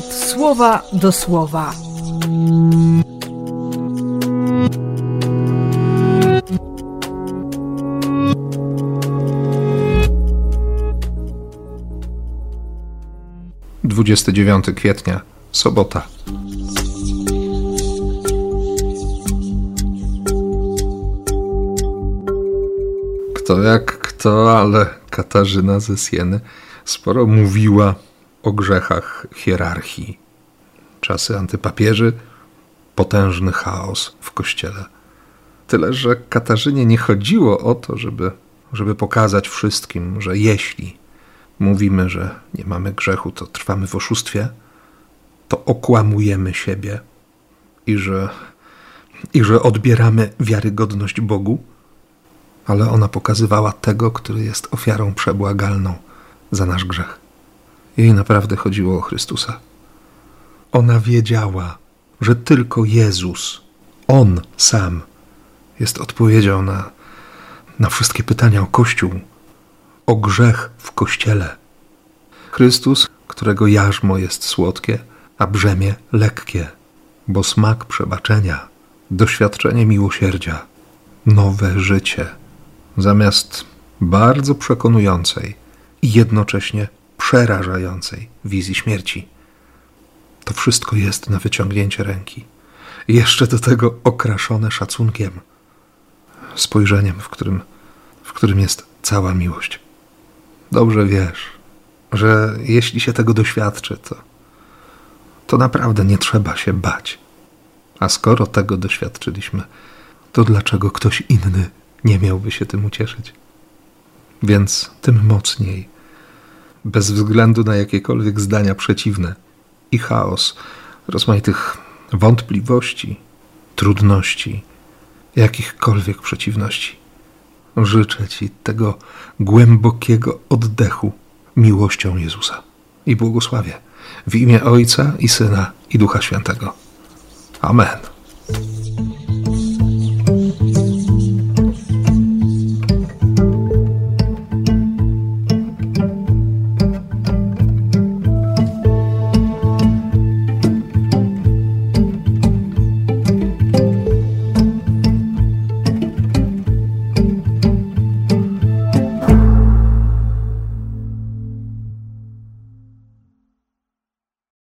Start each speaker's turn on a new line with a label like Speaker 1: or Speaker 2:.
Speaker 1: słowa do słowa.
Speaker 2: Dwudziesty dziewiąty kwietnia, sobota. Kto jak kto, ale Katarzyna ze Sieny sporo mówiła o grzechach hierarchii. Czasy antypapieży, potężny chaos w kościele. Tyle, że Katarzynie nie chodziło o to, żeby, żeby pokazać wszystkim, że jeśli mówimy, że nie mamy grzechu, to trwamy w oszustwie, to okłamujemy siebie i że, i że odbieramy wiarygodność Bogu, ale ona pokazywała tego, który jest ofiarą przebłagalną za nasz grzech. Jej naprawdę chodziło o Chrystusa. Ona wiedziała, że tylko Jezus, On sam, jest odpowiedzią na, na wszystkie pytania o Kościół, o grzech w Kościele. Chrystus, którego jarzmo jest słodkie, a brzemię lekkie, bo smak przebaczenia, doświadczenie miłosierdzia, nowe życie, zamiast bardzo przekonującej i jednocześnie przerażającej wizji śmierci. To wszystko jest na wyciągnięcie ręki. Jeszcze do tego okraszone szacunkiem, spojrzeniem, w którym, w którym jest cała miłość. Dobrze wiesz, że jeśli się tego doświadczy, to, to naprawdę nie trzeba się bać. A skoro tego doświadczyliśmy, to dlaczego ktoś inny nie miałby się tym ucieszyć? Więc tym mocniej bez względu na jakiekolwiek zdania przeciwne i chaos rozmaitych wątpliwości, trudności, jakichkolwiek przeciwności. Życzę Ci tego głębokiego oddechu miłością Jezusa i błogosławię w imię Ojca i Syna i Ducha Świętego. Amen.